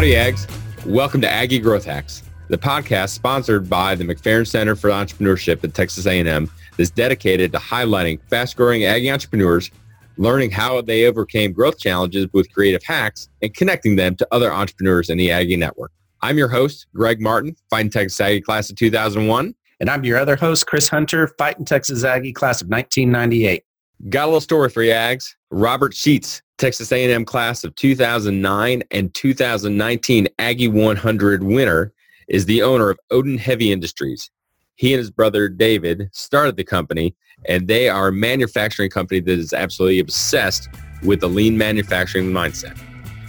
Howdy, Ags. Welcome to Aggie Growth Hacks, the podcast sponsored by the McFerrin Center for Entrepreneurship at Texas A&M that's dedicated to highlighting fast-growing Aggie entrepreneurs, learning how they overcame growth challenges with creative hacks, and connecting them to other entrepreneurs in the Aggie network. I'm your host, Greg Martin, Fighting Texas Aggie Class of 2001. And I'm your other host, Chris Hunter, Fighting Texas Aggie Class of 1998. Got a little story for you, Ags. Robert Sheets, Texas A&M class of 2009 and 2019 Aggie 100 winner, is the owner of Odin Heavy Industries. He and his brother David started the company, and they are a manufacturing company that is absolutely obsessed with the lean manufacturing mindset.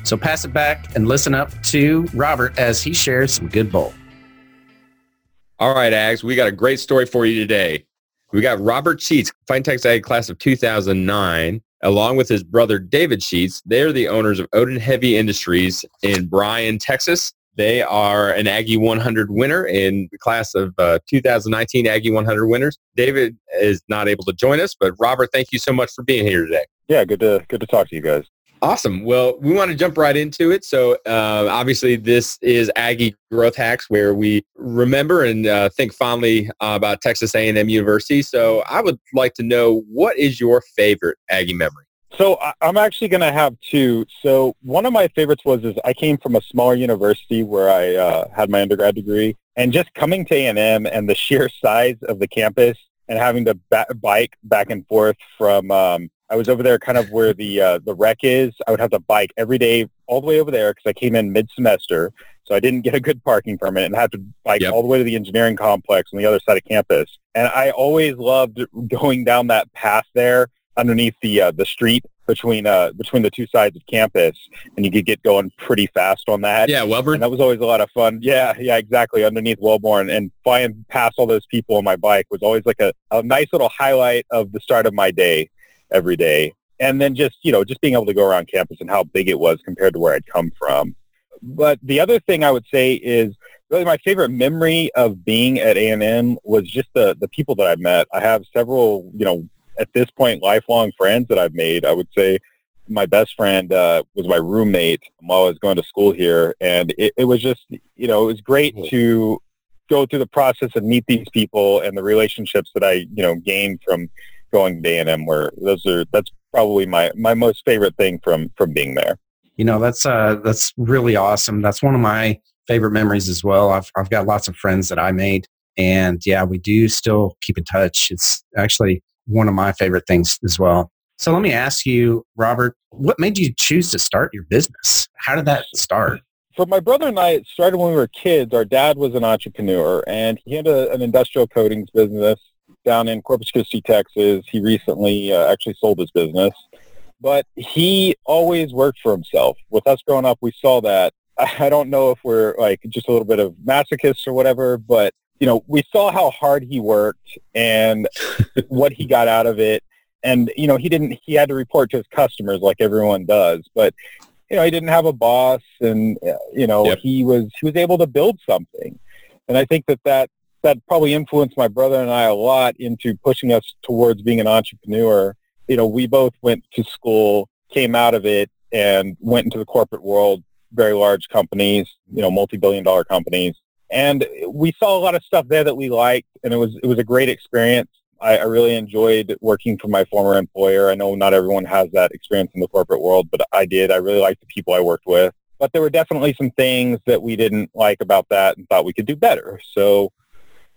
So pass it back and listen up to Robert as he shares some good bull. All right, Ags, we got a great story for you today. We got Robert Sheets, Fine Texas Ag class of 2009, along with his brother David Sheets. They're the owners of Odin Heavy Industries in Bryan, Texas. They are an Aggie 100 winner in the class of uh, 2019 Aggie 100 winners. David is not able to join us, but Robert, thank you so much for being here today. Yeah, good to good to talk to you guys. Awesome. Well, we want to jump right into it. So uh, obviously this is Aggie Growth Hacks where we remember and uh, think fondly uh, about Texas A&M University. So I would like to know what is your favorite Aggie memory? So I'm actually going to have two. So one of my favorites was is I came from a smaller university where I uh, had my undergrad degree, and just coming to A&M and the sheer size of the campus and having to ba- bike back and forth from um, I was over there kind of where the uh, the Rec is. I would have to bike every day all the way over there because I came in mid semester, so I didn't get a good parking permit and had to bike yep. all the way to the engineering complex on the other side of campus. And I always loved going down that path there underneath the uh, the street between uh between the two sides of campus and you could get going pretty fast on that. Yeah, Wellborn. And that was always a lot of fun. Yeah, yeah, exactly. Underneath Wellborn and flying past all those people on my bike was always like a, a nice little highlight of the start of my day every day. And then just, you know, just being able to go around campus and how big it was compared to where I'd come from. But the other thing I would say is really my favorite memory of being at A&M was just the, the people that I've met. I have several, you know, at this point, lifelong friends that I've made. I would say my best friend uh, was my roommate while I was going to school here. And it, it was just, you know, it was great to go through the process and meet these people and the relationships that I, you know, gained from going to A&M where those are that's probably my my most favorite thing from from being there. You know, that's uh that's really awesome. That's one of my favorite memories as well. I've I've got lots of friends that I made and yeah, we do still keep in touch. It's actually one of my favorite things as well. So let me ask you, Robert, what made you choose to start your business? How did that start? For my brother and I, it started when we were kids. Our dad was an entrepreneur, and he had a, an industrial coatings business down in Corpus Christi, Texas. He recently uh, actually sold his business, but he always worked for himself. With us growing up, we saw that. I don't know if we're like just a little bit of masochists or whatever, but you know, we saw how hard he worked and what he got out of it. And you know, he didn't. He had to report to his customers like everyone does, but you know, he didn't have a boss, and uh, you know, yep. he was he was able to build something. And I think that that that probably influenced my brother and I a lot into pushing us towards being an entrepreneur. You know, we both went to school, came out of it, and went into the corporate world, very large companies, you know, multi-billion dollar companies. And we saw a lot of stuff there that we liked, and it was it was a great experience. I, I really enjoyed working for my former employer. I know not everyone has that experience in the corporate world, but I did. I really liked the people I worked with. But there were definitely some things that we didn't like about that and thought we could do better. So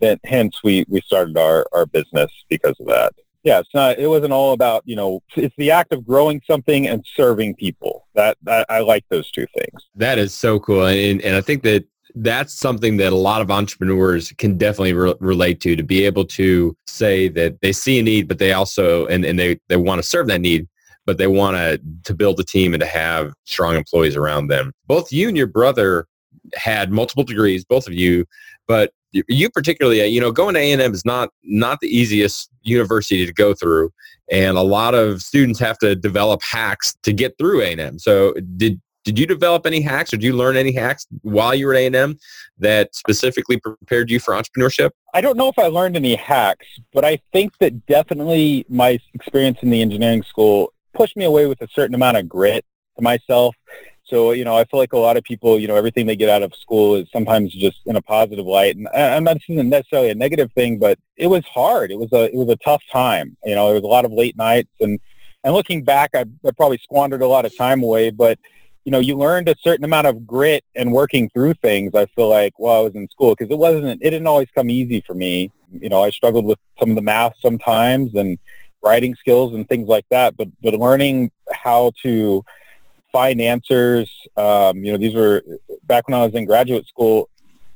then hence we, we started our, our business because of that. Yeah, it's not, it wasn't all about, you know, it's the act of growing something and serving people. That, that I like those two things. That is so cool. And, and I think that that's something that a lot of entrepreneurs can definitely re- relate to to be able to say that they see a need but they also and, and they, they want to serve that need but they want to to build a team and to have strong employees around them both you and your brother had multiple degrees both of you but you particularly, uh, you know, going to A&M is not not the easiest university to go through, and a lot of students have to develop hacks to get through A&M. So, did did you develop any hacks, or did you learn any hacks while you were at A&M that specifically prepared you for entrepreneurship? I don't know if I learned any hacks, but I think that definitely my experience in the engineering school pushed me away with a certain amount of grit to myself So, you know, I feel like a lot of people, you know, everything they get out of school is sometimes just in a positive light. And I'm not saying necessarily a negative thing, but it was hard. It was a, it was a tough time. You know, there was a lot of late nights and, and looking back, I, I probably squandered a lot of time away, but you know, you learned a certain amount of grit and working through things. I feel like while I was in school, because it wasn't, it didn't always come easy for me. You know, I struggled with some of the math sometimes and writing skills and things like that. But but learning how to find answers, um, you know, these were back when I was in graduate school.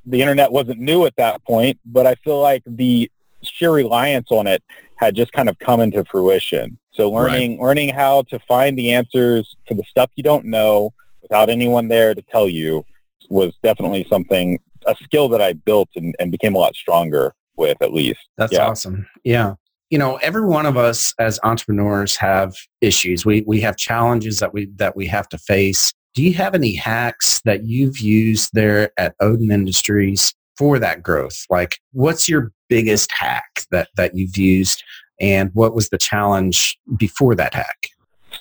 The internet wasn't new at that point, but I feel like the sheer reliance on it had just kind of come into fruition. So learning right. learning how to find the answers to the stuff you don't know without anyone there to tell you was definitely something a skill that I built and, and became a lot stronger with at least. That's yeah. awesome. Yeah. You know, every one of us as entrepreneurs have issues. We we have challenges that we that we have to face. Do you have any hacks that you've used there at Odin Industries for that growth? Like what's your biggest hack that that you've used and what was the challenge before that hack?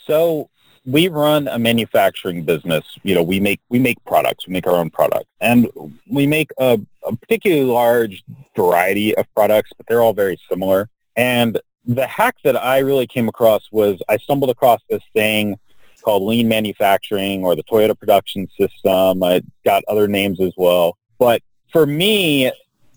So we run a manufacturing business. You know, we make we make products. We make our own products, and we make a, a particularly large variety of products, but they're all very similar. And the hack that I really came across was I stumbled across this thing called lean manufacturing or the Toyota production system. I got other names as well. But for me,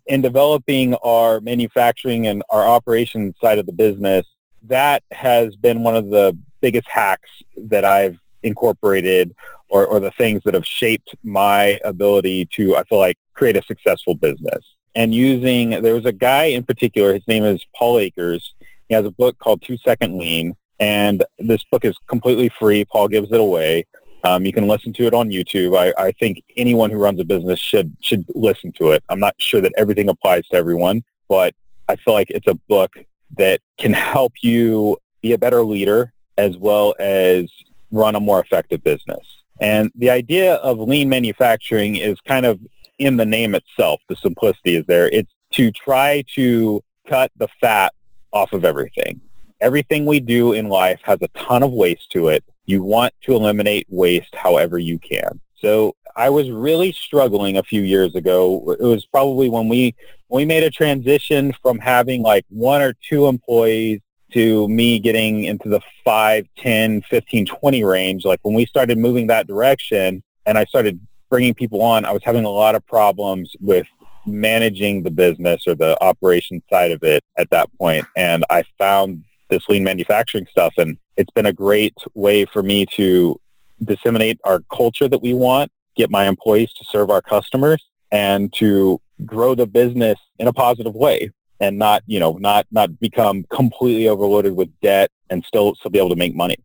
in developing our manufacturing and our operations side of the business, that has been one of the biggest hacks that I've incorporated or, or the things that have shaped my ability to, I feel like, create a successful business. And using, there was a guy in particular, his name is Paul Akers. He has a book called Two Second Lean. And this book is completely free. Paul gives it away. Um, you can listen to it on YouTube. I, I think anyone who runs a business should should listen to it. I'm not sure that everything applies to everyone, but I feel like it's a book that can help you be a better leader as well as run a more effective business. And the idea of lean manufacturing is kind of in the name itself. The simplicity is there. It's to try to cut the fat off of everything. Everything we do in life has a ton of waste to it you want to eliminate waste however you can. So I was really struggling a few years ago. It was probably when we we made a transition from having like one or two employees to me getting into the 5, 10, 15, 20 range. Like when we started moving that direction and I started bringing people on, I was having a lot of problems with managing the business or the operation side of it at that point. And I found this lean manufacturing stuff and it's been a great way for me to disseminate our culture that we want, get my employees to serve our customers, and to grow the business in a positive way and not, you know, not not become completely overloaded with debt and still still be able to make money.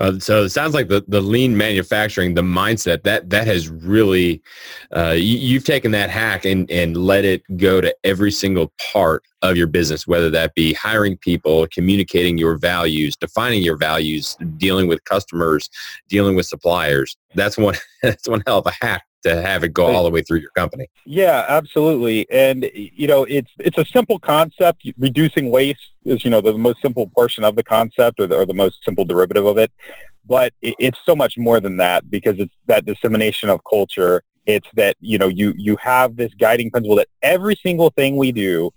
Uh, so it sounds like the, the lean manufacturing, the mindset that that has really, uh, you, have taken that hack and, and let it go to every single part of your business, whether that be hiring people, communicating your values, defining your values, dealing with customers, dealing with suppliers. That's one, that's one hell of a hack to have it go all the way through your company. Yeah, absolutely. And you know, it's it's a simple concept. Reducing waste is you know the most simple portion of the concept, or the, or the most simple derivative of it. But it, it's so much more than that because it's that dissemination of culture. It's that you know you you have this guiding principle that every single thing we do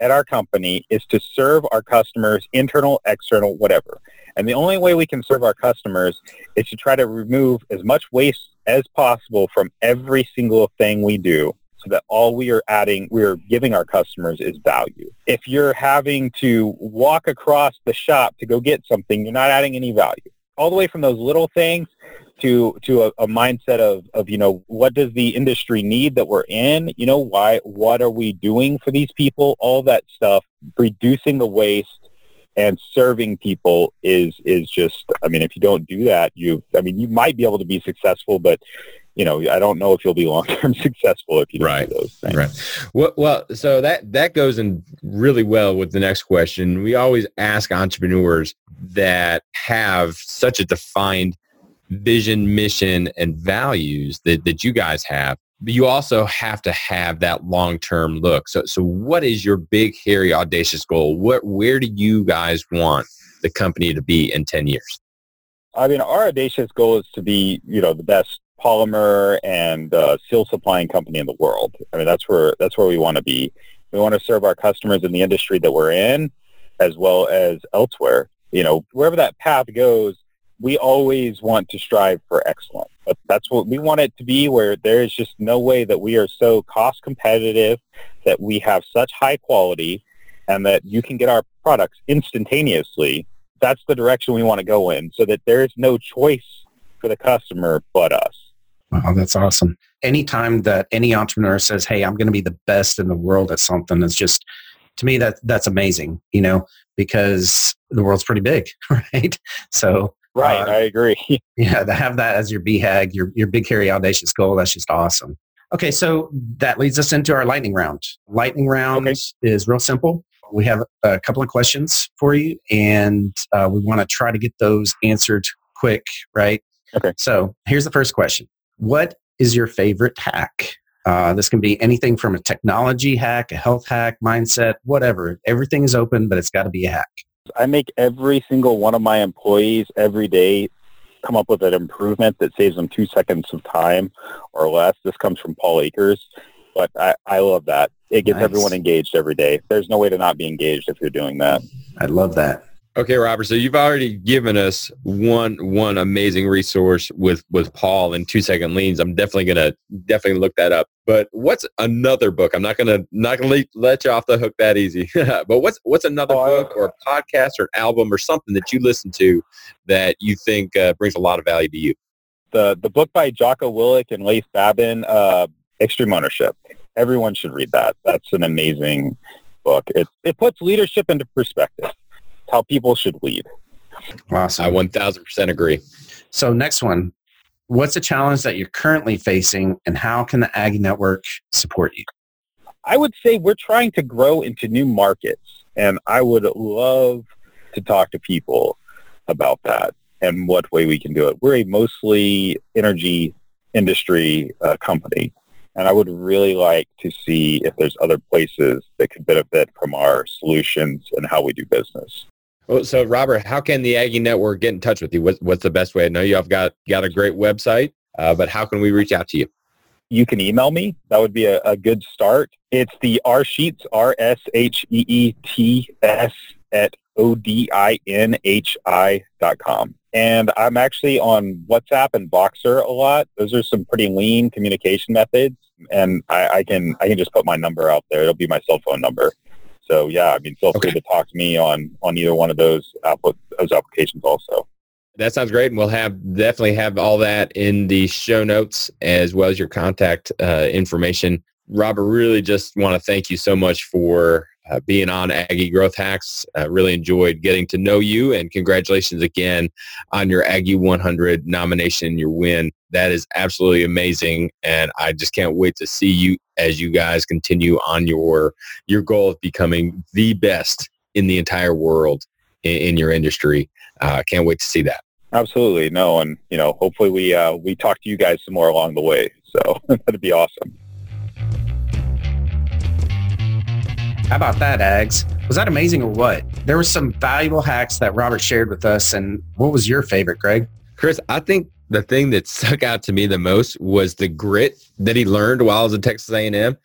at our company is to serve our customers, internal, external, whatever. And the only way we can serve our customers is to try to remove as much waste as possible from every single thing we do so that all we are adding, we are giving our customers is value. If you're having to walk across the shop to go get something, you're not adding any value. All the way from those little things to to a, a, mindset of of you know what does the industry need that we're in you know why what are we doing for these people all that stuff reducing the waste and serving people is is just i mean if you don't do that you i mean you might be able to be successful but you know i don't know if you'll be long-term successful if you don't right. do those things right well, well so that that goes in really well with the next question we always ask entrepreneurs that have such a defined vision, mission, and values that, that you guys have. But you also have to have that long-term look. So, so what is your big, hairy, audacious goal? What, where do you guys want the company to be in 10 years? I mean, our audacious goal is to be, you know, the best polymer and uh, seal supplying company in the world. I mean, that's where that's where we want to be. We want to serve our customers in the industry that we're in, as well as elsewhere. You know, wherever that path goes, we always want to strive for excellence. But that's what we want it to be, where there is just no way that we are so cost competitive, that we have such high quality, and that you can get our products instantaneously. That's the direction we want to go in, so that there is no choice for the customer but us. Wow, that's awesome. Anytime that any entrepreneur says, "Hey, I'm going to be the best in the world at something," it's just to me that that's amazing. You know, because the world's pretty big, right? So, right, uh, I agree. yeah, to have that as your BHAG, your your big, hairy, audacious goal, that's just awesome. Okay, so that leads us into our lightning round. Lightning round okay. is real simple. We have a couple of questions for you, and uh, we want to try to get those answered quick, right? Okay. So here's the first question what is your favorite hack? Uh, this can be anything from a technology hack, a health hack, mindset, whatever. Everything is open, but it's got to be a hack. I make every single one of my employees every day come up with an improvement that saves them two seconds of time or less. This comes from Paul Akers, but I, I love that. It gets nice. everyone engaged every day. There's no way to not be engaged if you're doing that. I love that. Okay, Robert. So you've already given us one one amazing resource with with Paul and two second leans. I'm definitely gonna definitely look that up. But what's another book? I'm not gonna not gonna let you off the hook that easy. but what's what's another oh, book or podcast or album or something that you listen to that you think uh, brings a lot of value to you? The the book by Jocko Willink and Leif Babin, uh, Extreme Ownership. Everyone should read that. That's an amazing book. It it puts leadership into perspective how people should lead. Awesome. I 1000% agree. So next one, what's a challenge that you're currently facing and how can the Ag Network support you? I would say we're trying to grow into new markets and I would love to talk to people about that and what way we can do it. We're a mostly energy industry uh, company and I would really like to see if there's other places that could benefit from our solutions and how we do business. Well, so Robert, how can the Aggie Network get in touch with you? What, what's the best way? I know you have got got a great website, uh, but how can we reach out to you? You can email me. That would be a, a good start. It's the R Sheets R S H E E T S at O D I N H I dot com. And I'm actually on WhatsApp and Voxer a lot. Those are some pretty lean communication methods. And I, I can I can just put my number out there. It'll be my cell phone number. So yeah, I mean, feel okay. free to talk to me on on either one of those those applications also. That sounds great, and we'll have definitely have all that in the show notes as well as your contact uh, information. Robert, really just want to thank you so much for uh, being on Aggie Growth Hacks. Uh, really enjoyed getting to know you, and congratulations again on your Aggie 100 nomination, and your win. That is absolutely amazing, and I just can't wait to see you as you guys continue on your your goal of becoming the best in the entire world in, in your industry. Uh, can't wait to see that. Absolutely, no, and you know, hopefully we uh, we talk to you guys some more along the way. So that'd be awesome. How about that, Ags? Was that amazing or what? There were some valuable hacks that Robert shared with us. And what was your favorite, Greg? Chris, I think the thing that stuck out to me the most was the grit that he learned while I was at Texas A&M.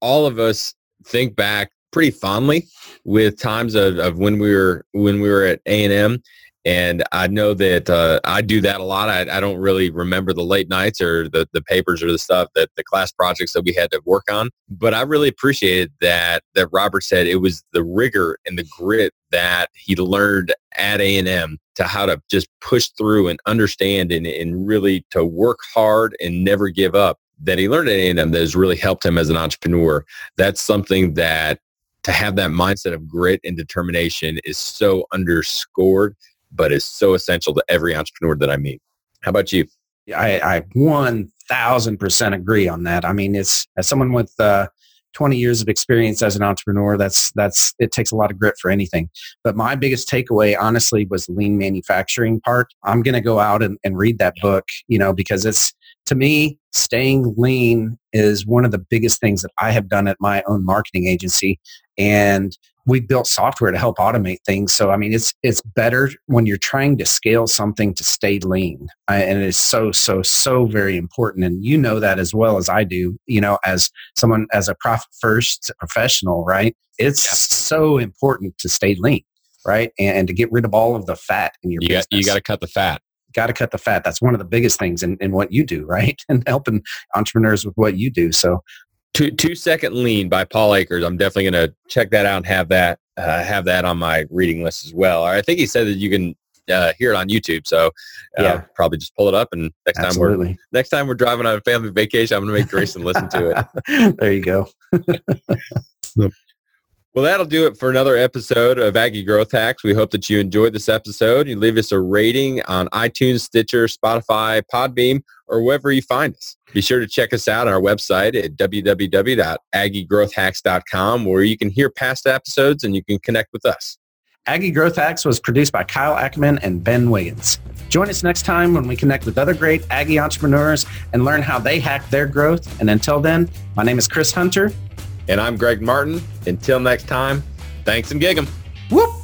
All of us think back pretty fondly with times of, of when we were when we were at A&M and I know that uh, I do that a lot. I, I, don't really remember the late nights or the, the papers or the stuff that the class projects that we had to work on. But I really appreciated that that Robert said it was the rigor and the grit that he learned at A&M to how to just push through and understand and, and really to work hard and never give up that he learned at A&M that has really helped him as an entrepreneur. That's something that to have that mindset of grit and determination is so underscored but is so essential to every entrepreneur that I meet. How about you? I, I 1000% agree on that. I mean, it's as someone with uh, 20 years of experience as an entrepreneur, that's, that's, it takes a lot of grit for anything. But my biggest takeaway, honestly, was lean manufacturing part. I'm going to go out and, and read that book, you know, because it's, to me, staying lean is one of the biggest things that I have done at my own marketing agency. And we built software to help automate things. So, I mean, it's, it's better when you're trying to scale something to stay lean. I, and it is so, so, so very important. And you know that as well as I do, you know, as someone, as a profit first professional, right? It's yeah. so important to stay lean, right? And, and, to get rid of all of the fat in your you business. Got, you got to cut the fat got to cut the fat. That's one of the biggest things in, in what you do, right? And helping entrepreneurs with what you do. So two two second lean by Paul Akers. I'm definitely going to check that out and have that uh, have that on my reading list as well. I think he said that you can uh, hear it on YouTube. So uh, yeah, probably just pull it up and next Absolutely. time we're next time we're driving on a family vacation, I'm going to make Grayson listen to it. there you go. Well, that'll do it for another episode of Aggie Growth Hacks. We hope that you enjoyed this episode. You leave us a rating on iTunes, Stitcher, Spotify, Podbean, or wherever you find us. Be sure to check us out on our website at www.aggiegrowthhacks.com where you can hear past episodes and you can connect with us. Aggie Growth Hacks was produced by Kyle Ackerman and Ben Wiggins. Join us next time when we connect with other great Aggie entrepreneurs and learn how they hack their growth. And until then, my name is Chris Hunter. And I'm Greg Martin. Until next time, thanks and gig 'em. Whoop!